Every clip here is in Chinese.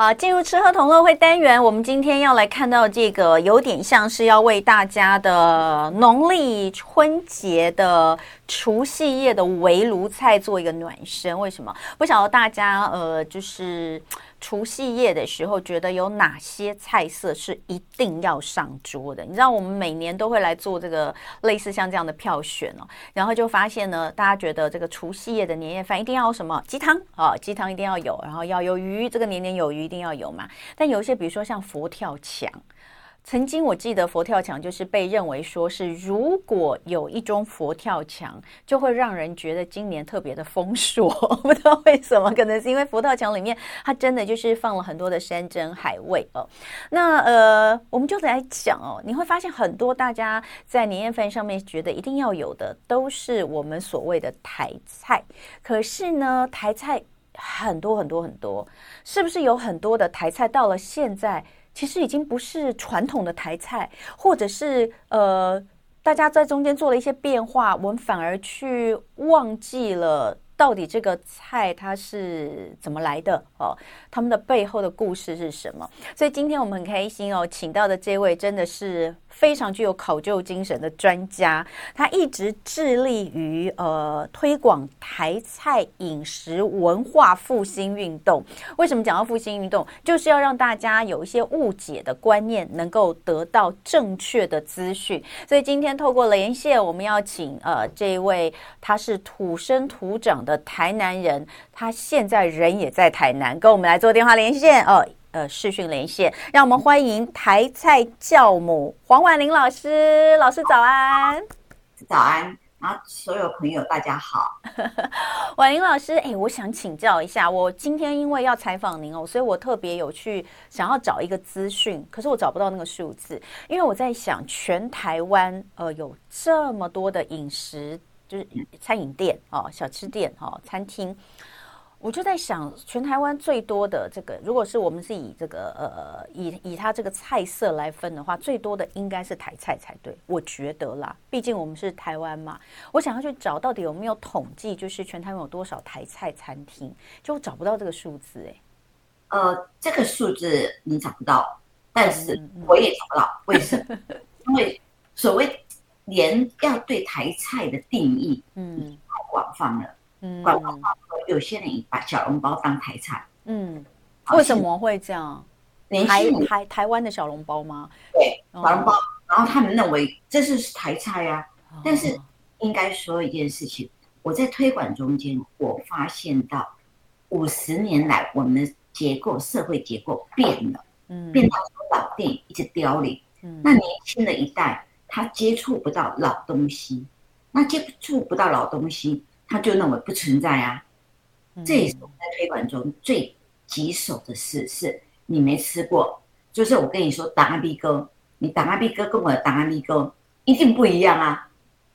好，进入吃喝同乐会单元，我们今天要来看到这个，有点像是要为大家的农历春节的除夕夜的围炉菜做一个暖身。为什么？不晓得大家呃，就是。除夕夜的时候，觉得有哪些菜色是一定要上桌的？你知道，我们每年都会来做这个类似像这样的票选哦，然后就发现呢，大家觉得这个除夕夜的年夜饭一定要有什么鸡汤啊，鸡汤一定要有，然后要有鱼，这个年年有余一定要有嘛。但有一些，比如说像佛跳墙。曾经我记得佛跳墙就是被认为说是，如果有一种佛跳墙，就会让人觉得今年特别的丰硕。不知道为什么，可能是因为佛跳墙里面它真的就是放了很多的山珍海味哦。那呃，我们就来讲哦，你会发现很多大家在年夜饭上面觉得一定要有的，都是我们所谓的台菜。可是呢，台菜很多很多很多，是不是有很多的台菜到了现在？其实已经不是传统的台菜，或者是呃，大家在中间做了一些变化，我们反而去忘记了。到底这个菜它是怎么来的哦？他们的背后的故事是什么？所以今天我们很开心哦，请到的这位真的是非常具有考究精神的专家，他一直致力于呃推广台菜饮食文化复兴运动。为什么讲到复兴运动？就是要让大家有一些误解的观念能够得到正确的资讯。所以今天透过连线，我们要请呃这位他是土生土长的。台南人，他现在人也在台南，跟我们来做电话连线哦，视讯连线，让我们欢迎台菜教母黄婉玲老师。老师早安，早安啊，所有朋友大家好。婉玲老师，哎，我想请教一下，我今天因为要采访您哦，所以我特别有去想要找一个资讯，可是我找不到那个数字，因为我在想，全台湾呃有这么多的饮食。就是餐饮店哦，小吃店哦，餐厅，我就在想，全台湾最多的这个，如果是我们是以这个呃，以以它这个菜色来分的话，最多的应该是台菜才对，我觉得啦，毕竟我们是台湾嘛。我想要去找到底有没有统计，就是全台湾有多少台菜餐厅，就找不到这个数字哎。呃，这个数字你找不到，但是我也找不到，为什么？因为所谓。连要对台菜的定义，嗯，太广泛了，嗯，有些人把小笼包当台菜，嗯，为什么会这样？台台台湾的小笼包吗？对，小笼包，然后他们认为这是台菜呀。但是应该说一件事情，我在推广中间，我发现到五十年来我们的结构社会结构变了，嗯，变到老店一直凋零，嗯，那年轻的一代。他接触不到老东西，那接触不到老东西，他就认为不存在啊。这也是我们在推广中最棘手的事，是你没吃过。就是我跟你说，打阿鼻哥，你打阿鼻哥跟我的打阿鼻哥一定不一样啊。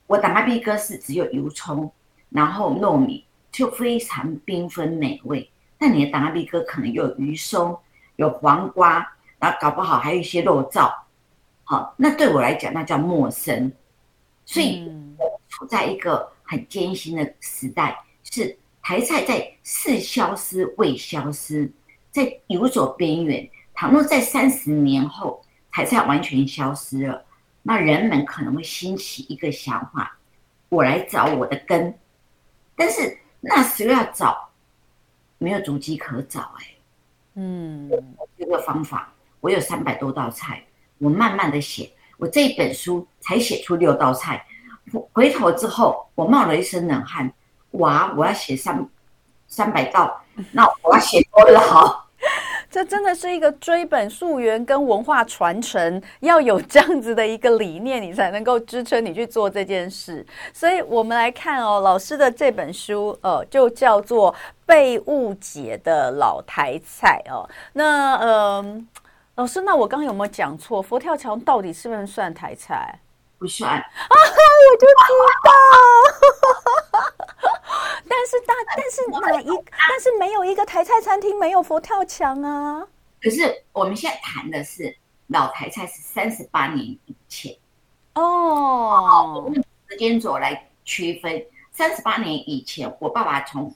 我打阿鼻哥是只有油葱，然后糯米，就非常缤纷美味。但你的打阿鼻哥可能有鱼松，有黄瓜，然后搞不好还有一些肉燥。好，那对我来讲，那叫陌生。所以，我处在一个很艰辛的时代，是台菜在似消失未消失，在游走边缘。倘若在三十年后，台菜完全消失了，那人们可能会兴起一个想法：我来找我的根。但是那时候要找，没有足迹可找。哎，嗯，这个方法，我有三百多道菜。我慢慢的写，我这一本书才写出六道菜，回头之后我冒了一身冷汗，哇！我要写三三百道，那我要写多少？这真的是一个追本溯源跟文化传承，要有这样子的一个理念，你才能够支撑你去做这件事。所以我们来看哦，老师的这本书，呃，就叫做《被误解的老台菜》哦。那嗯。呃老师，那我刚刚有没有讲错？佛跳墙到底是不是算台菜？啊！我就知道。但是大，但是哪一？但是没有一个台菜餐厅没有佛跳墙啊。可是我们现在谈的是老台菜，是三十八年以前哦。我们时间轴来区分，三十八年以前，我爸爸从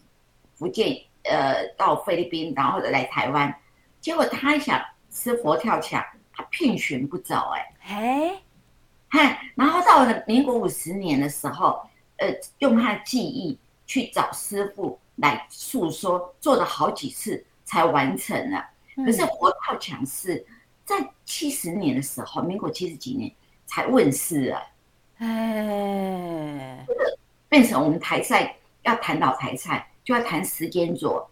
福建呃到菲律宾，然后来台湾。结果他想吃佛跳墙，他遍寻不着，哎，哎，嗨，然后到了民国五十年的时候，呃，用他的记忆去找师傅来诉说，做了好几次才完成了。可是活跳墙是在七十年的时候，民国七十几年才问世啊，哎，变成我们台菜要谈到台菜，就要谈时间轴。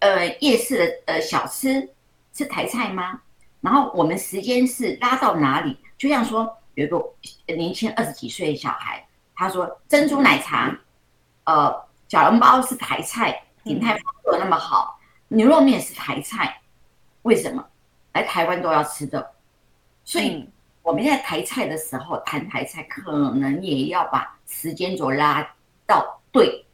呃，夜市的呃小吃是台菜吗？然后我们时间是拉到哪里？就像说有一个年轻二十几岁的小孩，他说珍珠奶茶，呃，小笼包是台菜，鼎泰丰做的那么好，牛肉面是台菜，为什么？来台湾都要吃的，所以我们在台菜的时候谈台菜，可能也要把时间轴拉到对。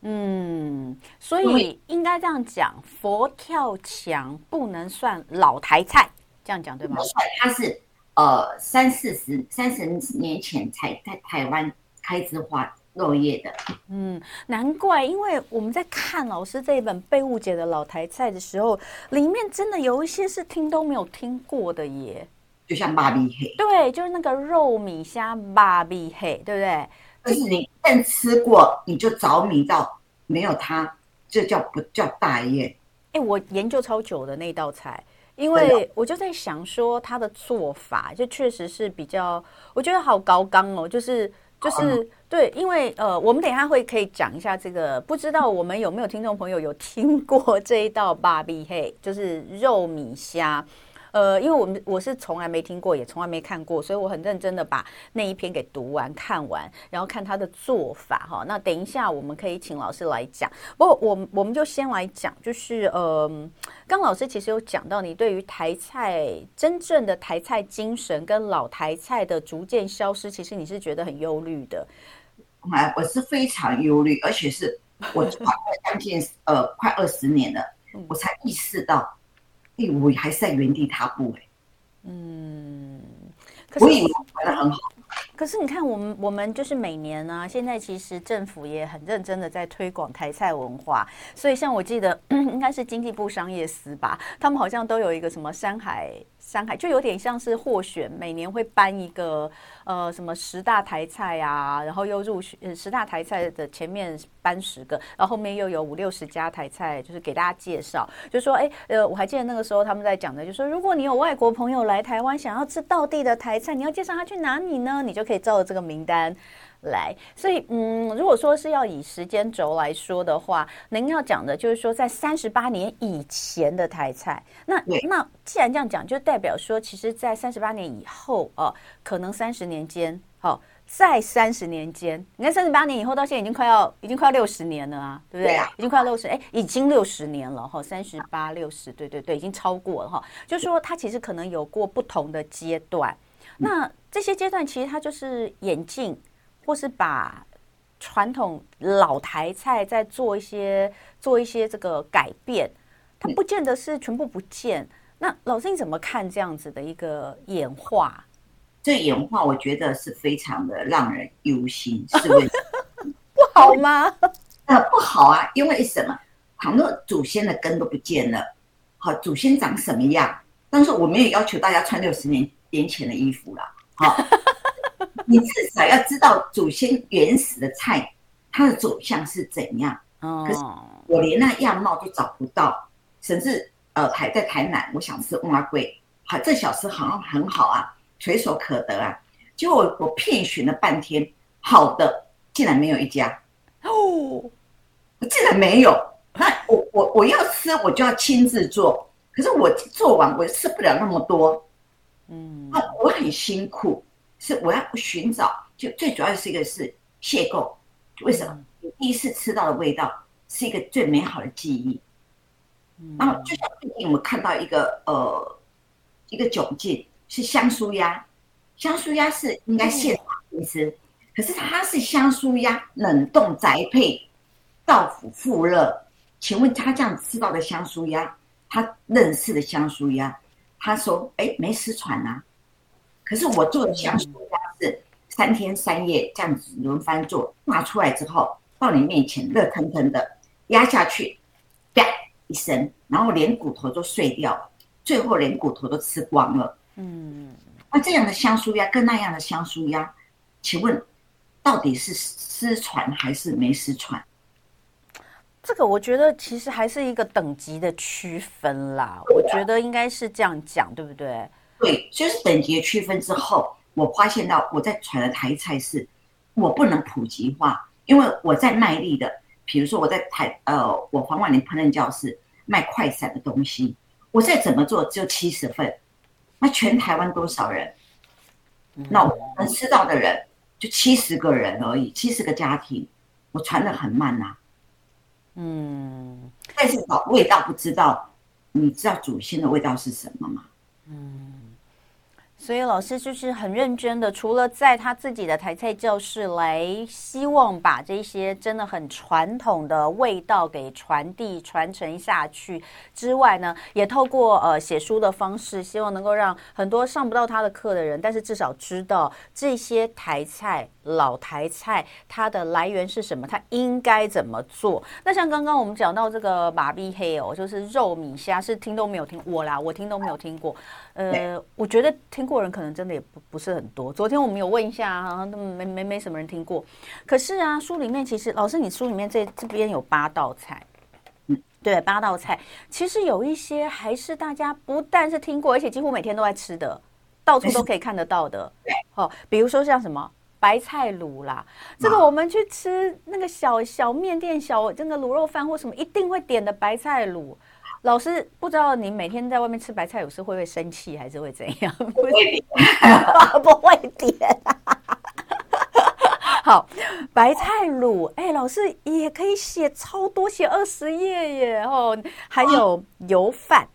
嗯，所以应该这样讲，佛跳墙不能算老台菜，这样讲对吗？它是呃三四十三十年前才在台湾开始花落叶的。嗯，难怪，因为我们在看老师这一本被误解的老台菜的时候，里面真的有一些是听都没有听过的耶，就像巴比黑，对，就是那个肉米虾巴比黑，对不对？就是你一旦吃过，你就着迷到没有它，这叫不叫大宴？哎，我研究超久的那道菜，因为我就在想说他的做法，就确实是比较，我觉得好高刚哦，就是就是对，因为呃，我们等一下会可以讲一下这个，不知道我们有没有听众朋友有听过这一道芭比嘿，就是肉米虾。呃，因为我们我是从来没听过，也从来没看过，所以我很认真的把那一篇给读完、看完，然后看他的做法哈。那等一下我们可以请老师来讲。不过我我们就先来讲，就是呃，刚老师其实有讲到，你对于台菜真正的台菜精神跟老台菜的逐渐消失，其实你是觉得很忧虑的。哎，我是非常忧虑，而且是我 快将近呃快二十年了，我才意识到。哎，我还是在原地踏步哎。嗯，可是我以为玩的很好。可是你看，我们我们就是每年呢、啊，现在其实政府也很认真的在推广台菜文化。所以像我记得，应该是经济部商业司吧，他们好像都有一个什么山海。山海就有点像是获选，每年会颁一个呃什么十大台菜啊，然后又入选、呃、十大台菜的前面颁十个，然后后面又有五六十家台菜，就是给大家介绍，就说哎呃我还记得那个时候他们在讲的，就说如果你有外国朋友来台湾想要吃道地的台菜，你要介绍他去哪里呢？你就可以照着这个名单。来，所以嗯，如果说是要以时间轴来说的话，您要讲的就是说，在三十八年以前的台菜，那那既然这样讲，就代表说，其实，在三十八年以后哦、呃，可能三十年间，好、哦，在三十年间，你看三十八年以后到现在已经快要已经快要六十年了啊，对不对？对啊、已经快要六十，哎，已经六十年了哈，三十八六十，对对对，已经超过了哈，就是说它其实可能有过不同的阶段，那这些阶段其实它就是演进。或是把传统老台菜再做一些做一些这个改变，它不见得是全部不见。那老师你怎么看这样子的一个演化？这演化我觉得是非常的让人忧心，是为 不好吗？呃，不好啊，因为什么？倘若祖先的根都不见了。好，祖先长什么样？但是我没有要求大家穿六十年年前的衣服了。好。你至少要知道祖先原始的菜，它的走向是怎样。可是我连那样貌都找不到，甚至呃，还在台南，我想吃碗粿，好，这小吃好像很好啊，垂手可得啊。结果我我遍寻了半天，好的竟然没有一家哦，竟然没有。那我我我要吃，我就要亲自做，可是我做完我吃不了那么多，嗯，那我很辛苦。是我要寻找，就最主要是一个是邂逅，为什么？你第一次吃到的味道是一个最美好的记忆。然后就像最近我们看到一个呃一个窘境是香酥鸭，香酥鸭是应该现场吃，可是它是香酥鸭冷冻宅配到府复热，请问他这样吃到的香酥鸭，他认识的香酥鸭，他说哎没失传啊。可是我做的香酥鸭是三天三夜这样子轮番做，拿出来之后到你面前热腾腾的压下去，啪一声，然后连骨头都碎掉了，最后连骨头都吃光了。嗯，那这样的香酥鸭跟那样的香酥鸭，请问到底是失传还是没失传？这个我觉得其实还是一个等级的区分啦。我觉得应该是这样讲，对不对？对，就是等级的区分之后，我发现到我在传的台菜是，我不能普及化，因为我在卖力的。比如说我在台呃，我黄婉玲烹饪教室卖快闪的东西，我再怎么做只有七十份，那全台湾多少人？那我能吃到的人就七十个人而已，七十个家庭，我传的很慢呐、啊。嗯，但是搞味道不知道，你知道祖先的味道是什么吗？所以老师就是很认真的，除了在他自己的台菜教室来，希望把这些真的很传统的味道给传递传承下去之外呢，也透过呃写书的方式，希望能够让很多上不到他的课的人，但是至少知道这些台菜。老台菜它的来源是什么？它应该怎么做？那像刚刚我们讲到这个马逼黑哦，就是肉米虾，是听都没有听我啦，我听都没有听过。呃，我觉得听过人可能真的也不不是很多。昨天我们有问一下，好像都没没没什么人听过。可是啊，书里面其实老师，你书里面这这边有八道菜，嗯，对，八道菜，其实有一些还是大家不但是听过，而且几乎每天都在吃的，到处都可以看得到的。哦，比如说像什么？白菜卤啦，这个我们去吃那个小小面店、小那个卤肉饭或什么，一定会点的白菜卤。老师不知道你每天在外面吃白菜卤是会不会生气，还是会怎样？不会点，不会点。好，白菜卤，哎、欸，老师也可以写超多，写二十页耶哦。还有油饭。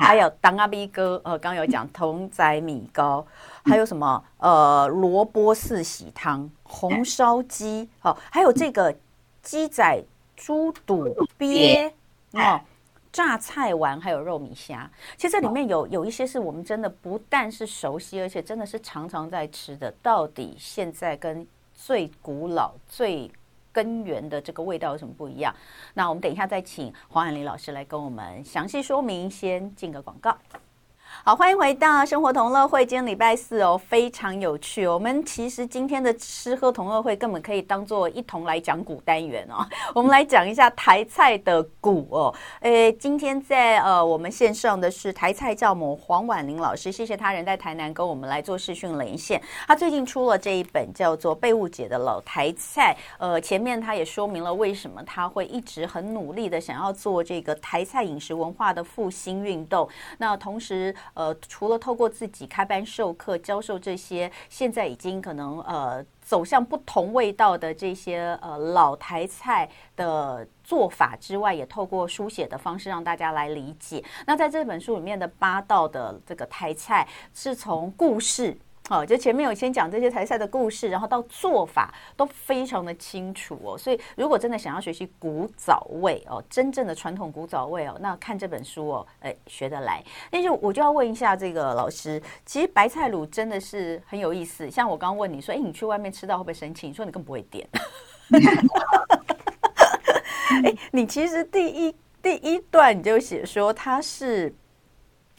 还有当阿 B 哥，呃，刚刚有讲童仔米糕，还有什么呃萝卜四喜汤、红烧鸡，好，还有这个鸡仔猪肚鳖哦，榨菜丸，还有肉米虾。其实这里面有有一些是我们真的不但是熟悉，而且真的是常常在吃的。到底现在跟最古老最根源的这个味道有什么不一样？那我们等一下再请黄海林老师来跟我们详细说明。先进个广告。好，欢迎回到生活同乐会。今天礼拜四哦，非常有趣。我们其实今天的吃喝同乐会根本可以当做一同来讲古单元哦。我们来讲一下台菜的古哦。诶，今天在呃我们线上的是台菜教母黄婉玲老师，谢谢他人在台南跟我们来做视讯连线。他最近出了这一本叫做《被误解的老台菜》。呃，前面他也说明了为什么他会一直很努力的想要做这个台菜饮食文化的复兴运动。那同时。呃，除了透过自己开班授课教授这些现在已经可能呃走向不同味道的这些呃老台菜的做法之外，也透过书写的方式让大家来理解。那在这本书里面的八道的这个台菜是从故事。好，就前面有先讲这些台菜的故事，然后到做法都非常的清楚哦。所以如果真的想要学习古早味哦，真正的传统古早味哦，那看这本书哦，哎，学得来。那就我就要问一下这个老师，其实白菜卤真的是很有意思。像我刚刚问你说，哎，你去外面吃到会不会生气？你说你更不会点。哎，你其实第一第一段你就写说它是。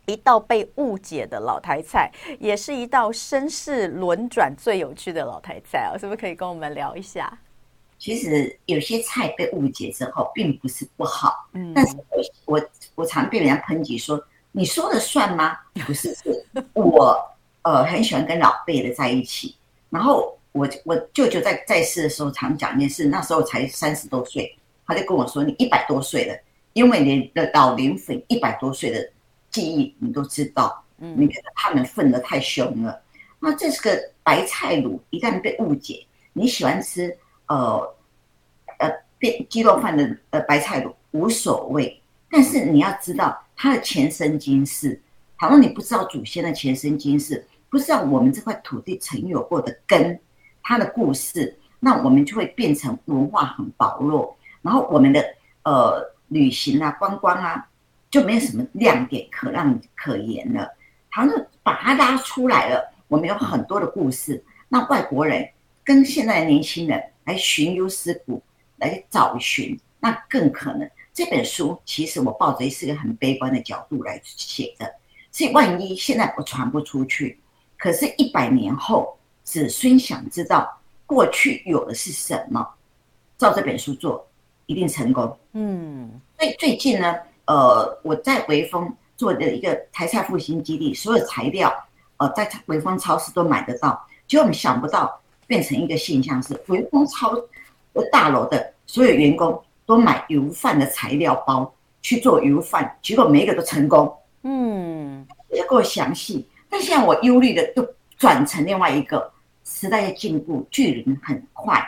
一道被误解的老台菜，也是一道身世轮转最有趣的老台菜啊！是不是可以跟我们聊一下？其实有些菜被误解之后，并不是不好，嗯，但是我我我常被人家抨击说：“你说的算吗？”不是，是我呃很喜欢跟老辈的在一起。然后我我舅舅在在世的时候常讲一件事，那时候才三十多岁，他就跟我说：“你一百多岁了，因为你的老龄粉一百多岁的。”记忆你都知道，嗯，你觉得他们愤得太凶了。那这是个白菜卤，一旦被误解，你喜欢吃呃呃变鸡肉饭的呃白菜卤无所谓，但是你要知道它的前生今世。倘若你不知道祖先的前生今世，不知道我们这块土地曾有过的根，它的故事，那我们就会变成文化很薄弱，然后我们的呃旅行啊、观光啊。就没有什么亮点可让可言了。好像把它拉出来了，我们有很多的故事。那外国人跟现在的年轻人来寻幽思古，来找寻，那更可能这本书其实我抱着是一个很悲观的角度来写的，所以万一现在我传不出去，可是，一百年后子孙想知道过去有的是什么，照这本书做一定成功。嗯，所以最近呢，呃，我在微风做的一个台菜复兴基地，所有材料呃在微风超市都买得到，结果我们想不到变成一个现象是微风超大楼的所有员工。都买油饭的材料包去做油饭，结果每一个都成功。嗯，也够详细。但现在我忧虑的又转成另外一个时代的进步，巨人很快，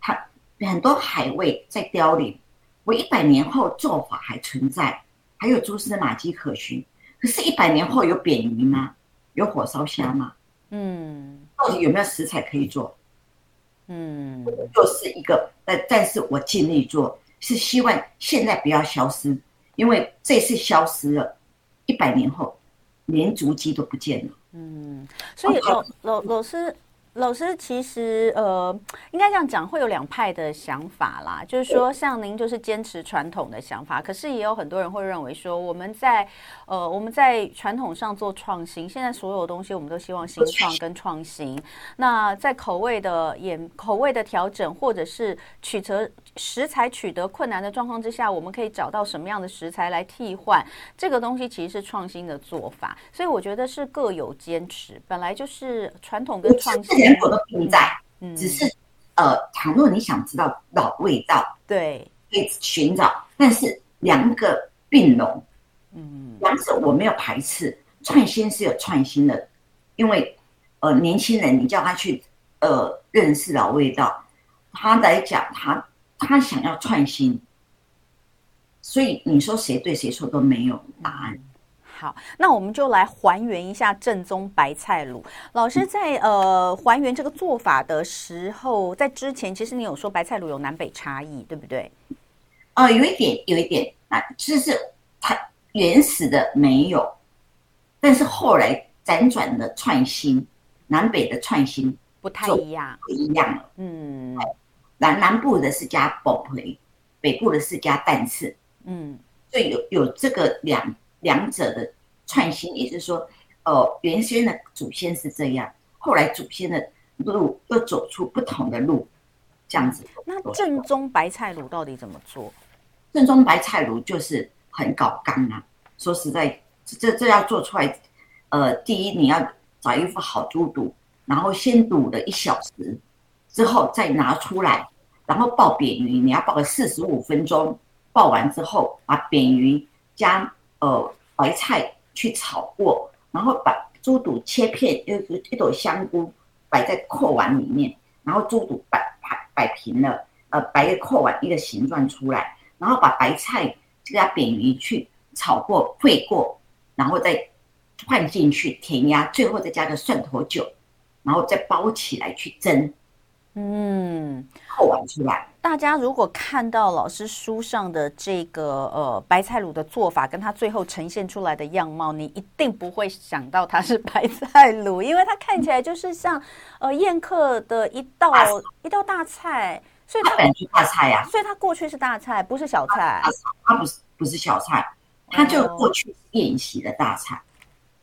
它很多海味在凋零。我一百年后做法还存在，还有蛛丝马迹可循。可是，一百年后有扁鱼吗？有火烧虾吗？嗯，到底有没有食材可以做？嗯，就是一个，但但是我尽力做。是希望现在不要消失，因为这次消失了，一百年后连足迹都不见了。嗯，所以老老老师。老师，其实呃，应该这样讲，会有两派的想法啦。就是说，像您就是坚持传统的想法，可是也有很多人会认为说，我们在呃我们在传统上做创新。现在所有东西我们都希望新创跟创新。那在口味的演口味的调整，或者是曲折食材取得困难的状况之下，我们可以找到什么样的食材来替换这个东西，其实是创新的做法。所以我觉得是各有坚持，本来就是传统跟创新。全部都并在，嗯，只是，呃，倘若你想知道老味道，对，可以寻找，但是两个并拢，嗯，两者我没有排斥，创新是有创新的，因为，呃，年轻人你叫他去，呃，认识老味道，他来讲他他想要创新，所以你说谁对谁错都没有答案。好，那我们就来还原一下正宗白菜卤。老师在呃还原这个做法的时候，在之前其实你有说白菜卤有南北差异，对不对？哦，有一点，有一点啊，就是它原始的没有，但是后来辗转的创新，南北的创新不太一样，不一样了。嗯，南南部的是加薄皮，北部的是加蛋翅。嗯，所以有有这个两。两者的创新，也就是说，呃，原先的祖先是这样，后来祖先的路又走出不同的路，这样子。那正宗白菜卤到底怎么做？正宗白菜卤就是很搞干啊！说实在，这这要做出来，呃，第一你要找一副好猪肚，然后先卤了一小时，之后再拿出来，然后爆扁鱼，你要爆个四十五分钟，爆完之后把扁鱼加。呃，白菜去炒过，然后把猪肚切片，一一朵香菇摆在扣碗里面，然后猪肚摆摆摆平了，呃，摆个扣碗一个形状出来，然后把白菜加扁鱼去炒过烩过，然后再换进去填鸭，最后再加个蒜头酒，然后再包起来去蒸。嗯。大家如果看到老师书上的这个呃白菜卤的做法，跟它最后呈现出来的样貌，你一定不会想到它是白菜卤，因为它看起来就是像 呃宴客的一道一道大菜，所以它本是大菜呀、啊，所以它过去是大菜，不是小菜。它不是不是小菜，它就过去宴席的大菜。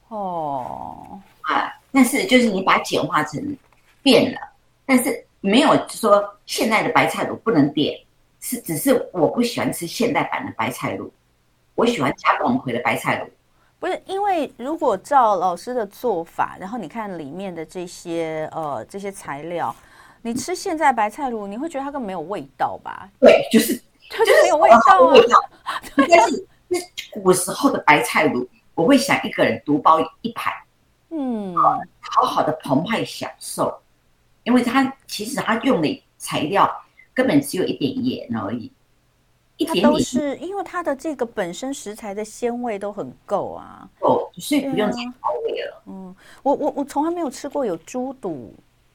哦，啊，但是就是你把它简化成变了，但是。没有说现在的白菜卤不能点，是只是我不喜欢吃现代版的白菜卤，我喜欢加广回的白菜卤。不是因为如果照老师的做法，然后你看里面的这些呃这些材料，你吃现在白菜卤，你会觉得它根本没有味道吧？对，就是就是没有味道啊。味道但是古时候的白菜卤，我会想一个人独包一盘，嗯，好好的澎湃享受。因为它其实它用的材料根本只有一点盐而已，一点点。它都是因为它的这个本身食材的鲜味都很够啊，够，所以不用调味了。嗯，我我我从来没有吃过有猪肚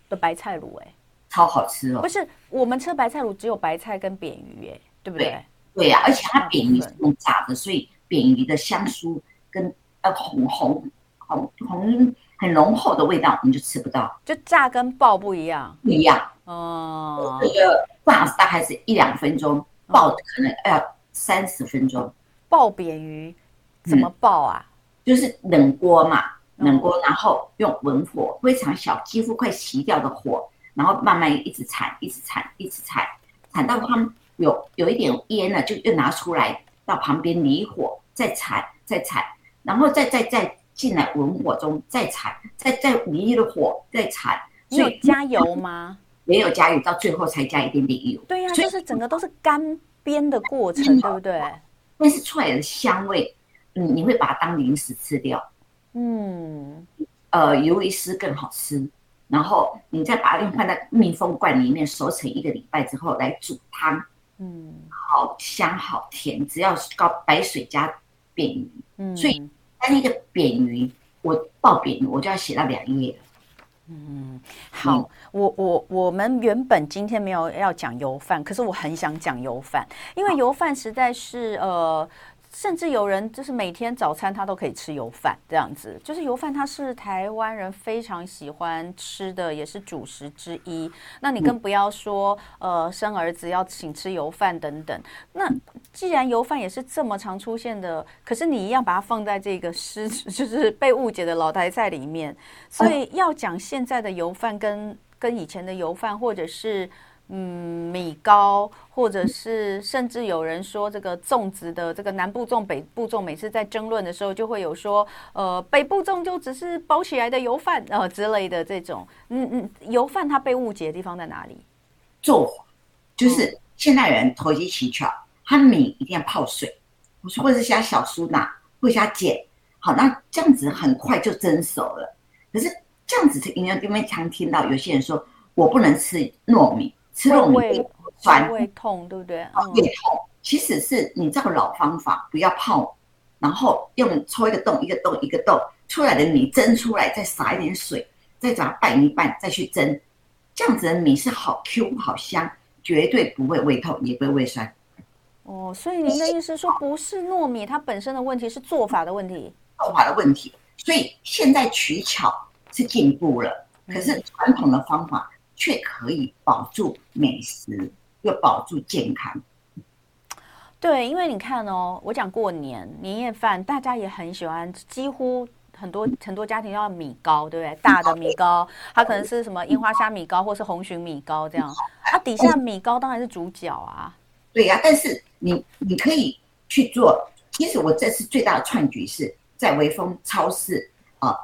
的白菜卤，哎，超好吃哦。不是，我们吃白菜卤只有白菜跟扁鱼，哎，对不对？对呀，而且它扁鱼是用炸的，所以扁鱼的香酥跟呃红红红红。很浓厚的味道，你就吃不到。就炸跟爆不一样，不一样哦。这个炸大概是一两分钟，爆可能要三十分钟。爆扁鱼怎么爆啊？嗯、就是冷锅嘛，冷锅，然后用文火非常小，几乎快熄掉的火，然后慢慢一直铲，一直铲，一直铲，铲到它们有有一点烟了，就又拿出来到旁边离火，再铲，再铲，然后再再再进来文火中再铲，再再离了火再铲。你有加油吗？没有加油，到最后才加一点点油。对呀、啊，就是整个都是干煸的过程，对不对？但是出来的香味，嗯，你会把它当零食吃掉。嗯，呃，鱿鱼丝更好吃。然后你再把它用放在密封罐里面，熟成一个礼拜之后来煮汤。嗯，好香好甜，只要是高白水加扁鱼。嗯，所以单一个扁鱼，我报扁鱼我就要写到两页。嗯，好，嗯、我我我们原本今天没有要讲油饭，可是我很想讲油饭，因为油饭实在是呃。甚至有人就是每天早餐他都可以吃油饭这样子，就是油饭它是台湾人非常喜欢吃的，也是主食之一。那你更不要说呃生儿子要请吃油饭等等。那既然油饭也是这么常出现的，可是你一样把它放在这个失就是被误解的老台菜里面，所以要讲现在的油饭跟跟以前的油饭，或者是。嗯，米糕，或者是甚至有人说这个粽子的这个南部粽、北部粽，每次在争论的时候，就会有说，呃，北部粽就只是包起来的油饭、呃、之类的这种。嗯嗯，油饭它被误解的地方在哪里？做法就是现代人投机取巧，他米一定要泡水，或者是加小苏打，或者加碱，好，那这样子很快就蒸熟了。可是这样子是因为因为常听到有些人说我不能吃糯米。吃糯米会酸，胃痛，对不对？胃痛，其实是你照老方法，不要泡，然后用抽一个洞，一个洞，一个洞出来的米蒸出来，再撒一点水，再把它拌一拌，再去蒸，这样子的米是好 Q 好香，绝对不会胃痛，也不会胃酸。哦，所以您的意思说，不是糯米它本身的问题，是做法的问题，做法的问题。所以现在取巧是进步了，可是传统的方法。却可以保住美食，又保住健康。对，因为你看哦，我讲过年年夜饭，大家也很喜欢，几乎很多很多家庭要米糕，对不对？大的米糕，它可能是什么樱花虾米糕，或是红鲟米糕这样。啊，底下米糕当然是主角啊。对呀、啊，但是你你可以去做。其实我这次最大的创举是在微风超市啊，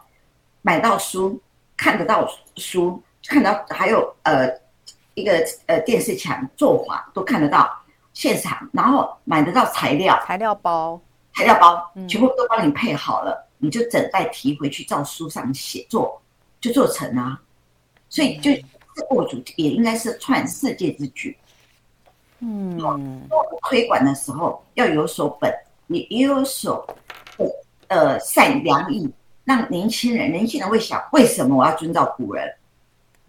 买到书，看得到书。看到还有呃一个呃电视墙做法都看得到现场，然后买得到材料材料包材料包，全部都帮你配好了，嗯、你就整袋提回去照书上写作就做成啊。所以就这个主题也应该是创世界之举。嗯，做推广的时候要有所本，你也有所呃善良意，让年轻人年轻人会想为什么我要遵照古人。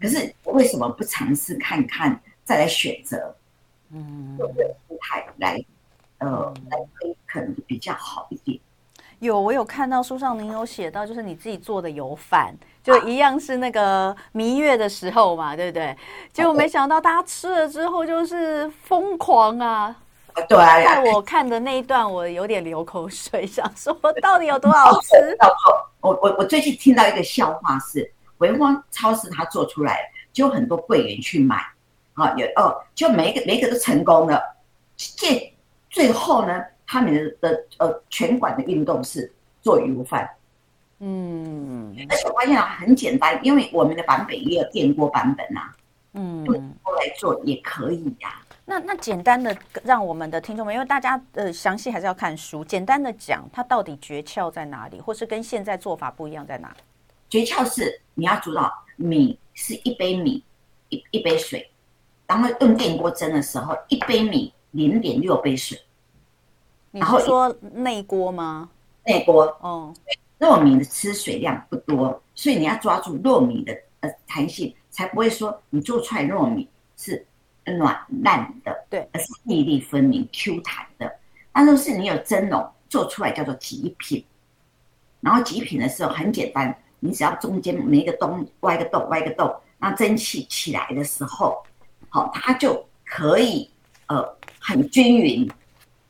可是为什么不尝试看看，再来选择？嗯，对不太来，呃，来推可能比较好一点。有，我有看到书上您有写到，就是你自己做的油饭，就一样是那个蜜月的时候嘛，对不对？结果没想到大家吃了之后就是疯狂啊！对啊，在我看的那一段，我有点流口水，想说到底有多好吃？我我我最近听到一个笑话是。微光超市它做出来，就很多柜员去买，啊，有哦，就每一个每一个都成功了。最最后呢，他们的的呃全馆的运动是做油饭，嗯，而且我发现啊很简单，因为我们的版本也有电锅版本呐、啊，嗯，过来做也可以呀、啊。那那简单的让我们的听众们，因为大家呃详细还是要看书，简单的讲它到底诀窍在哪里，或是跟现在做法不一样在哪？诀窍是你要知道，米是一杯米一一杯水，然后用电锅蒸的时候，一杯米零点六杯水。然后说内锅吗？内锅哦，糯米的吃水量不多，所以你要抓住糯米的呃弹性，才不会说你做出来糯米是软烂的，对，而是粒粒分明 Q 弹的。那都是你有蒸笼做出来叫做极品，然后极品的时候很简单。你只要中间每一个洞挖一个洞，挖一个洞，那蒸汽起来的时候，好，它就可以呃很均匀，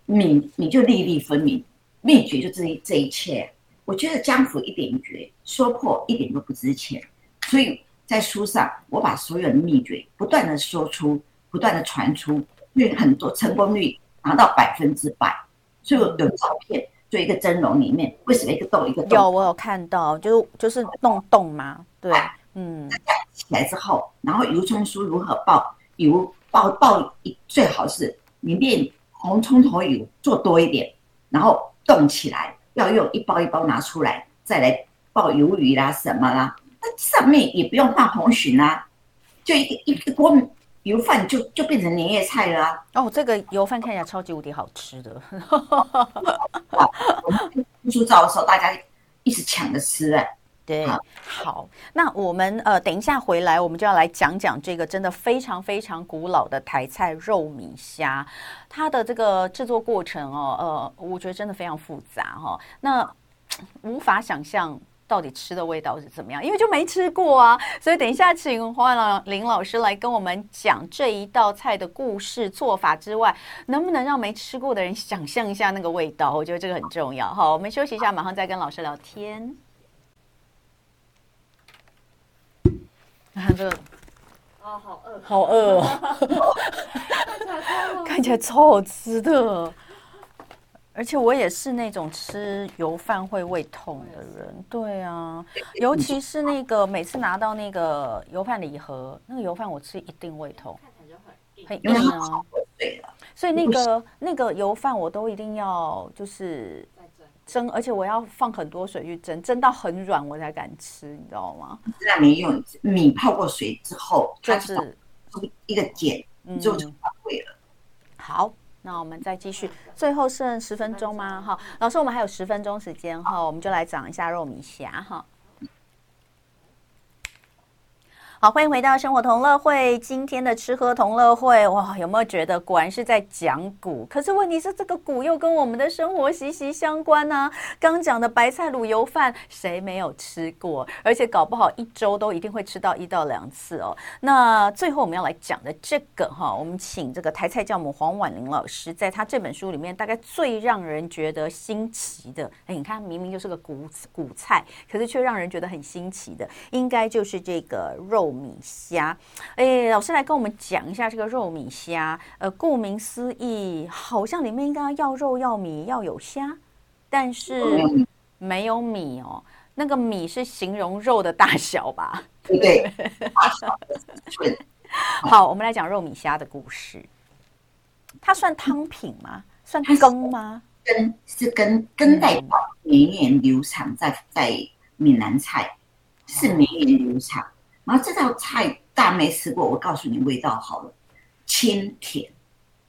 你你就粒粒分明，秘诀就这一这一切。我觉得江湖一点绝，说破一点都不值钱。所以在书上，我把所有的秘诀不断的说出，不断的传出，因为很多成功率达到百分之百。所以我有照片，做一个蒸笼里面，为什么一个洞一个洞？有，我有看到，就就是洞洞嘛，对，嗯。起来之后，然后油葱酥如何爆油？爆爆一最好是里面红葱头油做多一点，然后冻起来，要用一包一包拿出来，再来爆鱿鱼啦什么啦。那上面也不用放红蟳啦，就一个一个锅油饭就就变成年夜菜了啊。哦，这个油饭看起来超级无敌好吃的。我们出照的时候，大家一直抢着吃哎。对，好，那我们呃，等一下回来，我们就要来讲讲这个真的非常非常古老的台菜肉米虾，它的这个制作过程哦，呃，我觉得真的非常复杂哈、哦，那 无法想象到底吃的味道是怎么样，因为就没吃过啊，所以等一下请黄婉玲老师来跟我们讲这一道菜的故事做法之外，能不能让没吃过的人想象一下那个味道？我觉得这个很重要。好，我们休息一下，马上再跟老师聊天。看这个，啊，好饿，好饿哦！看起来超好吃的，而且我也是那种吃油饭会胃痛的人。对啊，尤其是那个每次拿到那个油饭礼盒，那个油饭我吃一定胃痛，很硬啊。所以那个那个油饭我都一定要就是。蒸，而且我要放很多水去蒸，蒸到很软我才敢吃，你知道吗？这样没用，米泡过水之后，就是一个碱，就就会了。好，那我们再继续，最后剩十分钟吗？哈，老师，我们还有十分钟时间哈，我们就来讲一下肉米虾哈。好，欢迎回到生活同乐会。今天的吃喝同乐会，哇，有没有觉得果然是在讲谷？可是问题是，这个谷又跟我们的生活息息相关呢、刚讲的白菜卤油饭，谁没有吃过？而且搞不好一周都一定会吃到一到两次哦。那最后我们要来讲的这个哈，我们请这个台菜教母黄婉玲老师，在他这本书里面，大概最让人觉得新奇的，哎，你看明明就是个古古菜，可是却让人觉得很新奇的，应该就是这个肉。米虾，哎，老师来跟我们讲一下这个肉米虾。呃，顾名思义，好像里面应该要肉、要米、要有虾，但是没有米哦。那个米是形容肉的大小吧？对。好，我们来讲肉米虾的故事。它算汤品吗？算羹吗？羹是羹，羹代表绵延流长，在在闽南菜是绵延流长。然后这道菜大家没吃过，我告诉你味道好了，清甜，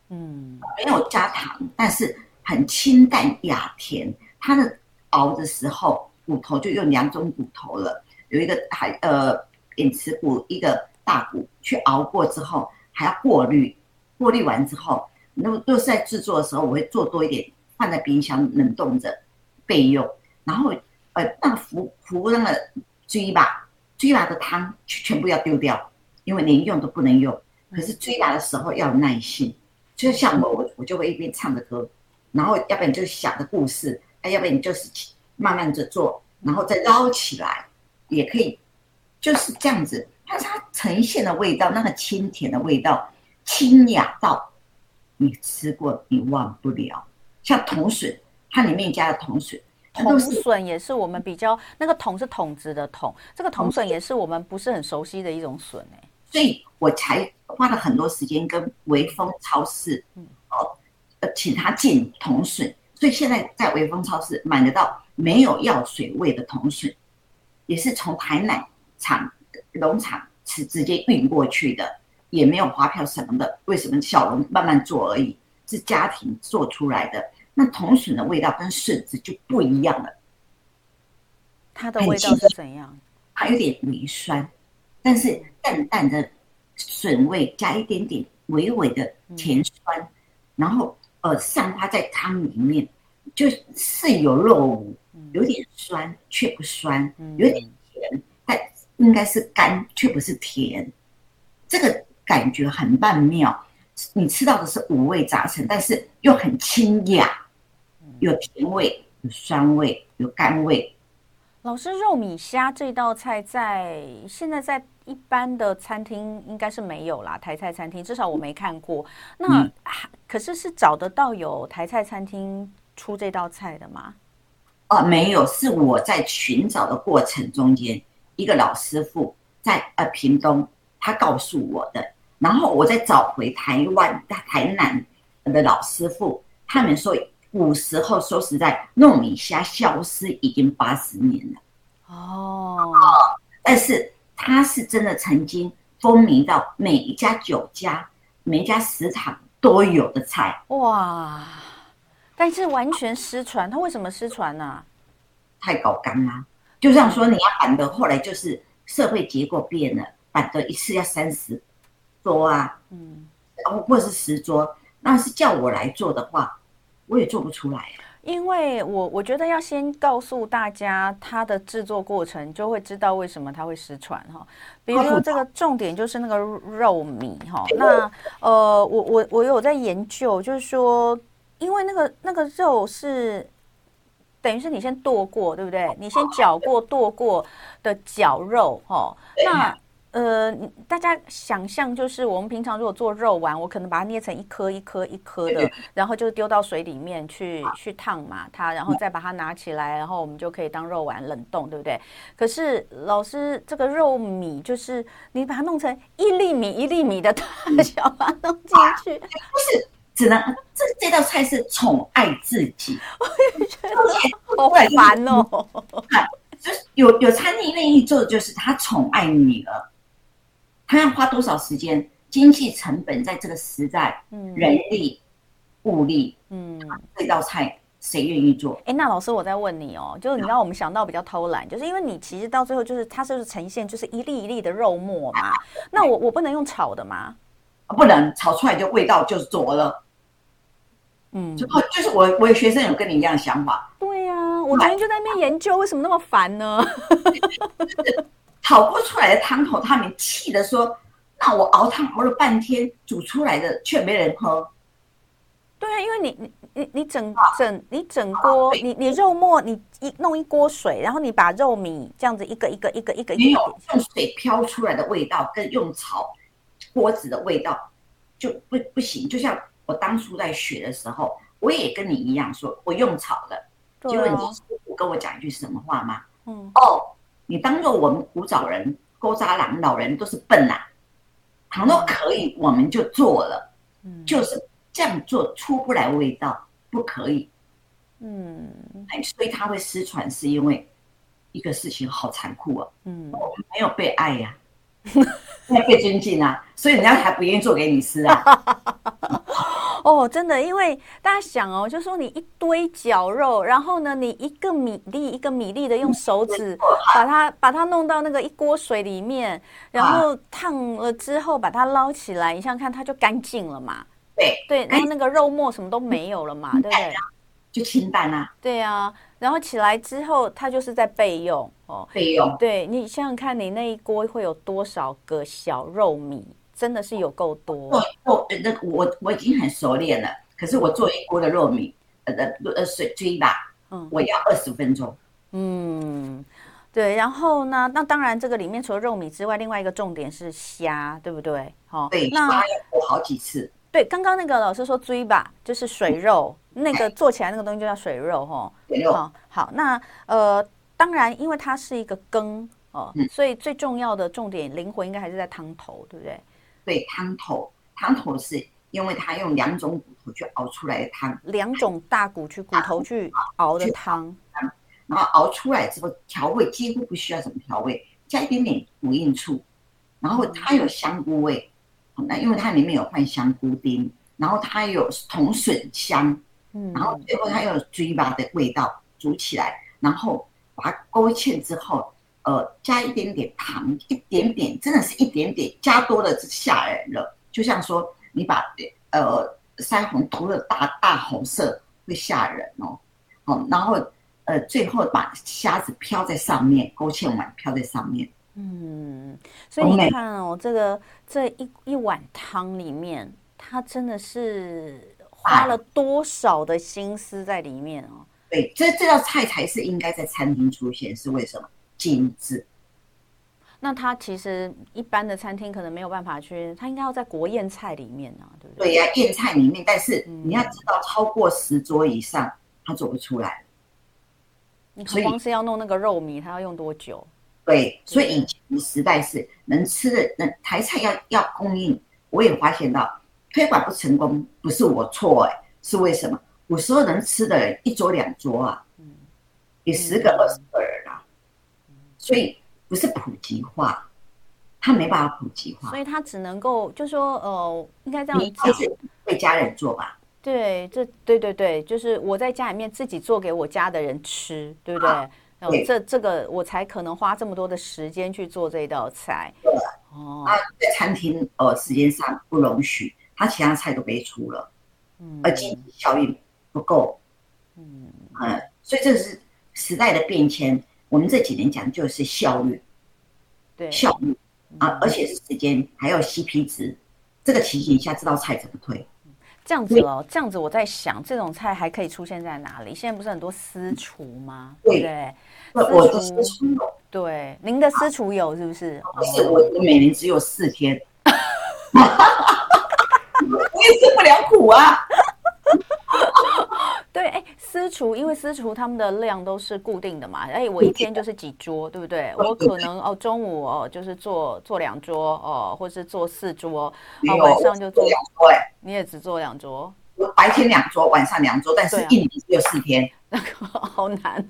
嗯，没有加糖，但是很清淡雅甜。它的熬的时候，骨头就用两种骨头了，有一个还呃扁齿骨，一个大骨，去熬过之后还要过滤，过滤完之后，那么都是在制作的时候，我会做多一点，放在冰箱冷冻着备用。然后呃，那浮浮那个追吧。追辣的汤全部要丢掉，因为连用都不能用。可是追辣的时候要有耐心，就像我，我我就会一边唱着歌，然后要不然就想着故事，哎，要不然你就是慢慢的做，然后再捞起来，也可以，就是这样子。但是它呈现的味道，那个清甜的味道，清雅到你吃过你忘不了。像筒笋，它里面加的筒笋。筒笋也是我们比较那个筒是筒子的筒，这个筒笋也是我们不是很熟悉的一种笋哎，所以我才花了很多时间跟微风超市，哦，呃，请他进筒笋，所以现在在微风超市买得到没有药水味的筒笋，也是从台南厂农场是直接运过去的，也没有发票什么的，为什么小龙慢慢做而已，是家庭做出来的。那铜笋的味道跟笋子就不一样了，它的味道是怎样？它有点微酸，但是淡淡的笋味加一点点微微的甜酸，嗯、然后呃散发在汤里面，就是有肉，有点酸却不酸，有点甜，但应该是甘却不是甜，这个感觉很曼妙。你吃到的是五味杂陈，但是又很清雅，有甜味，有酸味，有甘味。老师，肉米虾这道菜在现在在一般的餐厅应该是没有啦，台菜餐厅至少我没看过。那、嗯、可是是找得到有台菜餐厅出这道菜的吗？哦，没有，是我在寻找的过程中间，一个老师傅在呃屏东，他告诉我的，然后我再找回台湾台南的老师傅，他们说。古时候说实在，糯米虾消失已经八十年了。哦，但是它是真的曾经风靡到每一家酒家、每一家食堂都有的菜。哇！但是完全失传，它为什么失传呢、啊？太搞干啦！就像说你要板的，后来就是社会结构变了，板的一次要三十桌啊，嗯，或者是十桌。那是叫我来做的话。我也做不出来，因为我我觉得要先告诉大家它的制作过程，就会知道为什么它会失传哈。比如说这个重点就是那个肉米哈，那呃，我我我有在研究，就是说，因为那个那个肉是等于是你先剁过，对不对？你先绞过剁过的绞肉哈，那。呃，大家想象就是我们平常如果做肉丸，我可能把它捏成一颗一颗一颗的，然后就丢到水里面去去烫嘛它，然后再把它拿起来，然后我们就可以当肉丸冷冻，对不对？可是老师，这个肉米就是你把它弄成一粒米一粒米的大小，把它弄进去，不是只能这这道菜是宠爱自己，我也觉得好烦哦。就是有有餐厅愿意做的，就是他宠爱女儿。他要花多少时间、经济成本在这个时代，嗯，人力、物力，嗯，这道菜谁愿意做？哎，那老师，我再问你哦，就是你让我们想到比较偷懒，就是因为你其实到最后就是它是不是呈现就是一粒一粒的肉末嘛？那我我不能用炒的吗？不能炒出来就味道就是浊了。嗯，就就是我我有学生有跟你一样的想法。对呀、啊，我昨天就在那边研究为什么那么烦呢？炒不出来的汤头，他们气的说：“那我熬汤熬了半天，煮出来的却没人喝。”对啊，因为你你你你整整你整锅，你你肉末你一弄一锅水，然后你把肉米这样子一个一个一个一个，没有用水飘出来的味道，跟用炒锅子的味道就不不行。就像我当初在学的时候，我也跟你一样说，我用炒的，结果你跟我讲一句什么话吗？嗯哦。你当做我们古早人、古早人老人都是笨呐、啊，倘若可以，我们就做了，嗯，就是这样做出不来味道，不可以，嗯，所以他会失传，是因为一个事情好残酷啊，嗯，我们没有被爱呀、啊，没有被尊敬啊，所以人家还不愿意做给你吃啊。哦，真的，因为大家想哦，就说你一堆绞肉，然后呢，你一个米粒一个米粒的用手指把它把它弄到那个一锅水里面，然后烫了之后把它捞起来，你想想看，它就干净了嘛。对对，然后那个肉末什么都没有了嘛，对不对？就清淡啊。对啊，然后起来之后，它就是在备用哦，备用。对，你想想看，你那一锅会有多少个小肉米？真的是有够多。做那我我已经很熟练了，可是我做一锅的肉米，呃呃水追吧，嗯，我要二十分钟。嗯，对。然后呢，那当然这个里面除了肉米之外，另外一个重点是虾，对不对？好，对，那要剥好几次。对，刚刚那个老师说追吧，就是水肉，那个 做起来那个东西就叫水肉哈。水肉。好，好，那呃，当然因为它是一个羹哦，所以最重要的重点灵魂应该还是在汤头，对不对？对，汤头，汤头是因为它用两种骨头去熬出来的汤，两种大骨去骨头去熬的汤，然后熬出来之后调味几乎不需要什么调味，加一点点五印醋，然后它有香菇味，那因为它里面有放香菇丁，然后它有铜笋香，嗯，然后最后它有追巴的味道，煮起来，然后把它勾芡之后。呃，加一点点糖，一点点，真的是一点点，加多了就吓人了。就像说，你把呃腮红涂了大大红色，会吓人哦。哦，然后呃，最后把虾子飘在上面，勾芡完飘在上面。嗯，所以你看哦，这个这一一碗汤里面。他真的是花了多少的心思在里面哦。对，这这道菜才是应该在餐厅出现，是为什么？精致。那他其实一般的餐厅可能没有办法去，他应该要在国宴菜里面呢、啊，对不对？对呀、啊，宴菜里面，但是你要知道，超过十桌以上，他做不出来。你光是要弄那个肉糜，他要用多久？对，所以以前时代是能吃的，能台菜要要供应。我也发现到推广不成功，不是我错哎，是为什么？有时候能吃的人一桌两桌啊，嗯，有十个二十个人啊，所以不是普及化，他没办法普及化，所以他只能够就说呃，应该这样讲，为家人做吧。对，这对对对，就是我在家里面自己做给我家的人吃，对不对？啊、这这个我才可能花这么多的时间去做这道菜。对哦，他在餐厅呃时间上不容许，他其他菜都没出了，嗯，而经济效益。不够，嗯嗯，所以这是时代的变迁。我们这几年讲就是效率，对效率啊，而且是时间还有 CP 值，这个情形下这道菜怎么推？这样子哦，这样子我在想，这种菜还可以出现在哪里？现在不是很多私厨吗？对对，我的私厨有，对，您的私厨有是不是？不是，我我每年只有四天，我也吃不了苦啊。对，哎，私厨因为私厨他们的量都是固定的嘛，哎，我一天就是几桌，对不对？我可能哦中午哦就是做做两桌哦，或是做四桌，哦晚上就做两桌，哎，你也只做两桌。我白天两桌，晚上两桌，但是一年只有四天，那个好难。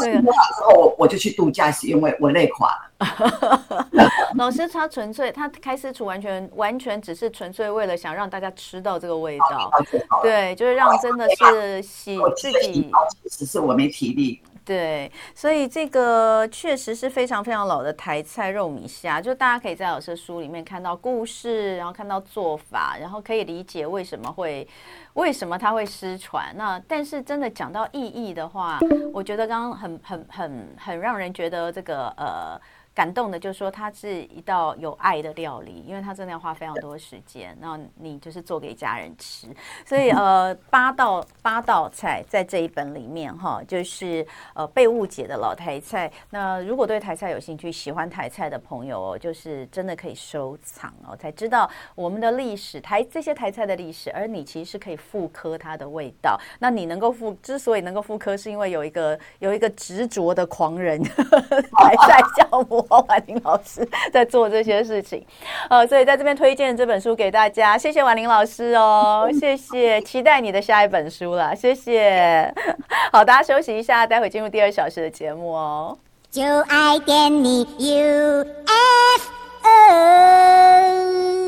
对，之后我我就去度假，是因为我累垮了。老师他纯粹他开私厨，完全完全只是纯粹为了想让大家吃到这个味道，对，就是让真的是洗自己，只是我没体力。对，所以这个确实是非常非常老的台菜肉米虾，就大家可以在老师的书里面看到故事，然后看到做法，然后可以理解为什么会为什么它会失传。那但是真的讲到意义的话，我觉得刚刚很很很很让人觉得这个呃。感动的，就是说它是一道有爱的料理，因为它真的要花非常多时间。那你就是做给家人吃，所以呃，八道八道菜在这一本里面哈，就是呃被误解的老台菜。那如果对台菜有兴趣、喜欢台菜的朋友哦，就是真的可以收藏哦，才知道我们的历史台这些台菜的历史。而你其实是可以复刻它的味道。那你能够复，之所以能够复刻，是因为有一个有一个执着的狂人 台菜教母。王婉玲老师在做这些事情，呃，所以在这边推荐这本书给大家，谢谢婉玲老师哦，谢谢，期待你的下一本书了，谢谢。好，大家休息一下，待会进入第二小时的节目哦。就爱点你 UFO。U,